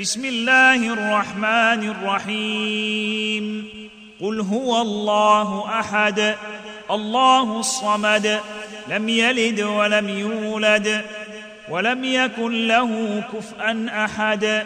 بسم الله الرحمن الرحيم. قل هو الله أحد الله الصمد لم يلد ولم يولد ولم يكن له كفءا أحد.